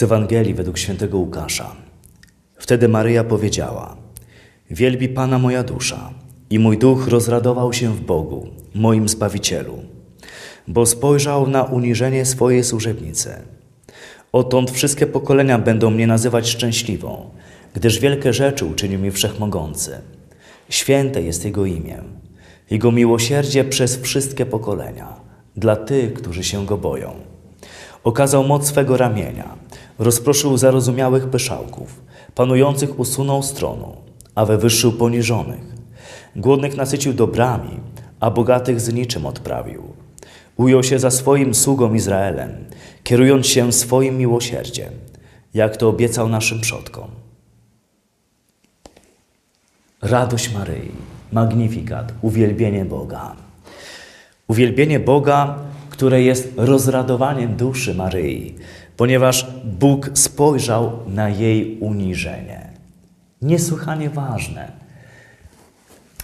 Z Ewangelii według świętego Łukasza. Wtedy Maryja powiedziała: Wielbi Pana moja dusza, i mój duch rozradował się w Bogu, moim Zbawicielu, bo spojrzał na uniżenie swojej służebnicy. Odtąd wszystkie pokolenia będą mnie nazywać szczęśliwą, gdyż wielkie rzeczy uczynił mi Wszechmogący. Święte jest Jego imię, Jego miłosierdzie przez wszystkie pokolenia, dla tych, którzy się Go boją. Okazał moc swego ramienia, rozproszył zarozumiałych pyszałków, panujących usunął stroną, a wywyższył poniżonych. Głodnych nasycił dobrami, a bogatych z niczym odprawił. Ujął się za swoim sługą Izraelem, kierując się swoim miłosierdziem, jak to obiecał naszym przodkom. Radość Maryi, magnifikat, uwielbienie Boga. Uwielbienie Boga, które jest rozradowaniem duszy Maryi, ponieważ Bóg spojrzał na jej uniżenie. Niesłychanie ważne.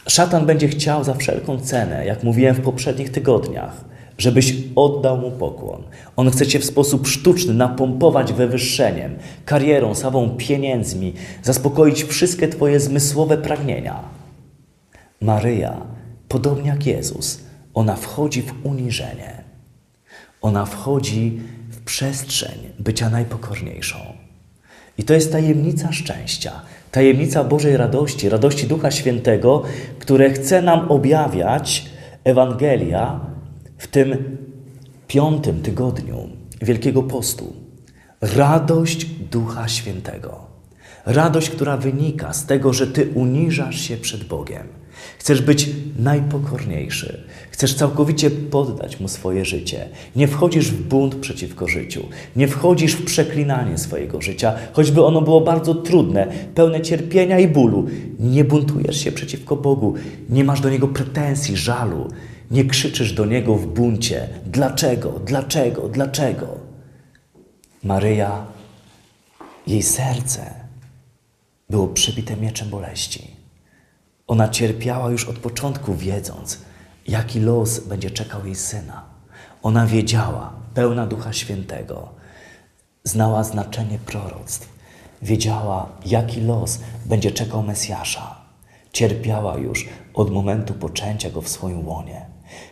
Szatan będzie chciał za wszelką cenę, jak mówiłem w poprzednich tygodniach, żebyś oddał mu pokłon. On chce cię w sposób sztuczny napompować wywyższeniem, karierą, sawą pieniędzmi, zaspokoić wszystkie twoje zmysłowe pragnienia. Maryja, podobnie jak Jezus, ona wchodzi w uniżenie. Ona wchodzi w przestrzeń bycia najpokorniejszą. I to jest tajemnica szczęścia, tajemnica Bożej radości, radości Ducha Świętego, które chce nam objawiać Ewangelia w tym piątym tygodniu Wielkiego Postu. Radość Ducha Świętego. Radość, która wynika z tego, że Ty uniżasz się przed Bogiem. Chcesz być najpokorniejszy. Chcesz całkowicie poddać Mu swoje życie. Nie wchodzisz w bunt przeciwko życiu. Nie wchodzisz w przeklinanie swojego życia, choćby ono było bardzo trudne, pełne cierpienia i bólu. Nie buntujesz się przeciwko Bogu. Nie masz do Niego pretensji, żalu. Nie krzyczysz do Niego w buncie. Dlaczego? Dlaczego? Dlaczego? Maryja, jej serce było przybite mieczem boleści. Ona cierpiała już od początku, wiedząc, jaki los będzie czekał jej syna. Ona wiedziała, pełna Ducha Świętego, znała znaczenie proroctw, wiedziała, jaki los będzie czekał Mesjasza. Cierpiała już od momentu poczęcia go w swoim łonie.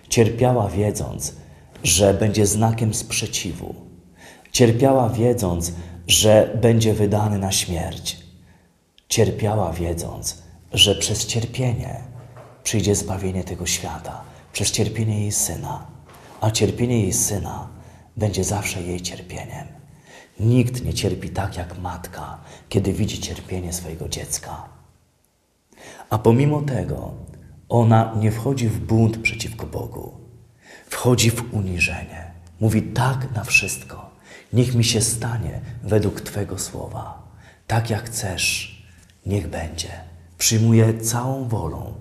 Cierpiała wiedząc, że będzie znakiem sprzeciwu. Cierpiała wiedząc, że będzie wydany na śmierć. Cierpiała wiedząc, że przez cierpienie przyjdzie zbawienie tego świata, przez cierpienie jej syna, a cierpienie jej syna będzie zawsze jej cierpieniem. Nikt nie cierpi tak jak matka, kiedy widzi cierpienie swojego dziecka. A pomimo tego ona nie wchodzi w bunt przeciwko Bogu, wchodzi w uniżenie. Mówi tak na wszystko. Niech mi się stanie według Twego słowa. Tak jak chcesz, niech będzie. Przyjmuję całą wolą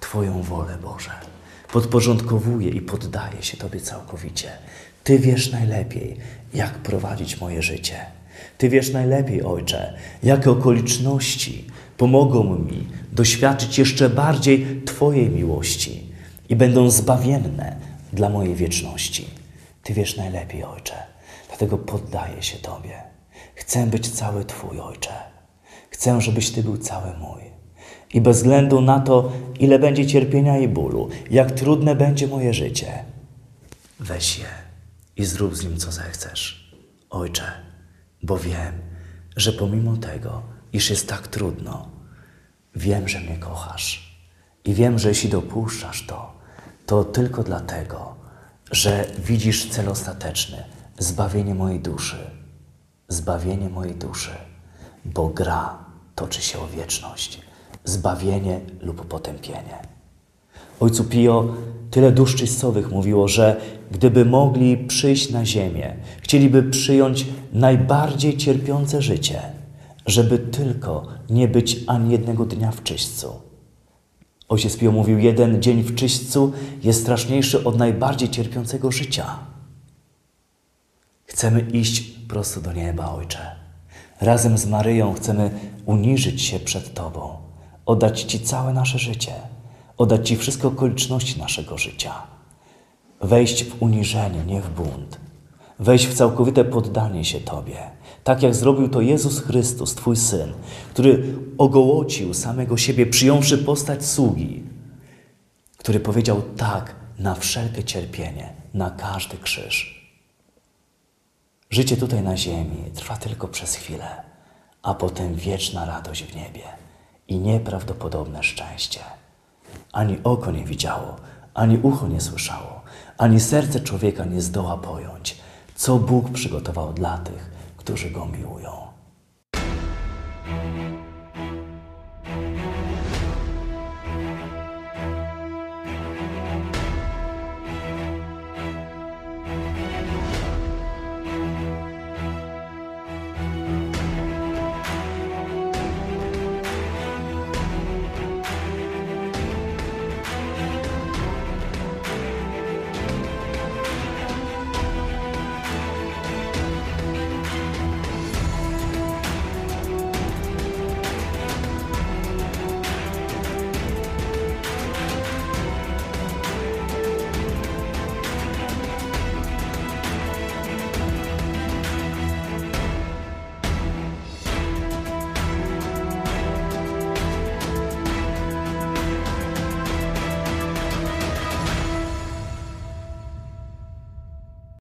Twoją wolę, Boże. Podporządkowuję i poddaję się Tobie całkowicie. Ty wiesz najlepiej, jak prowadzić moje życie. Ty wiesz najlepiej, Ojcze, jakie okoliczności pomogą mi doświadczyć jeszcze bardziej Twojej miłości i będą zbawienne dla mojej wieczności. Ty wiesz najlepiej, Ojcze, dlatego poddaję się Tobie. Chcę być cały Twój, Ojcze. Chcę, żebyś Ty był cały mój. I bez względu na to, ile będzie cierpienia i bólu, jak trudne będzie moje życie, weź je i zrób z nim, co zechcesz. Ojcze, bo wiem, że pomimo tego, iż jest tak trudno, wiem, że mnie kochasz. I wiem, że jeśli dopuszczasz to, to tylko dlatego, że widzisz cel ostateczny zbawienie mojej duszy. Zbawienie mojej duszy, bo gra toczy się o wieczność zbawienie lub potępienie. Ojcu Pio tyle dusz czystowych mówiło, że gdyby mogli przyjść na ziemię, chcieliby przyjąć najbardziej cierpiące życie, żeby tylko nie być ani jednego dnia w czyśćcu. Ojciec Pio mówił, jeden dzień w czyśćcu jest straszniejszy od najbardziej cierpiącego życia. Chcemy iść prosto do nieba, Ojcze. Razem z Maryją chcemy uniżyć się przed Tobą oddać Ci całe nasze życie, oddać Ci wszystkie okoliczności naszego życia, wejść w uniżenie, nie w bunt, wejść w całkowite poddanie się Tobie. Tak jak zrobił to Jezus Chrystus, Twój Syn, który ogołocił samego siebie, przyjąwszy postać sługi, który powiedział tak na wszelkie cierpienie, na każdy krzyż. Życie tutaj na ziemi trwa tylko przez chwilę, a potem wieczna radość w niebie i nieprawdopodobne szczęście. Ani oko nie widziało, ani ucho nie słyszało, ani serce człowieka nie zdoła pojąć, co Bóg przygotował dla tych, którzy Go miłują.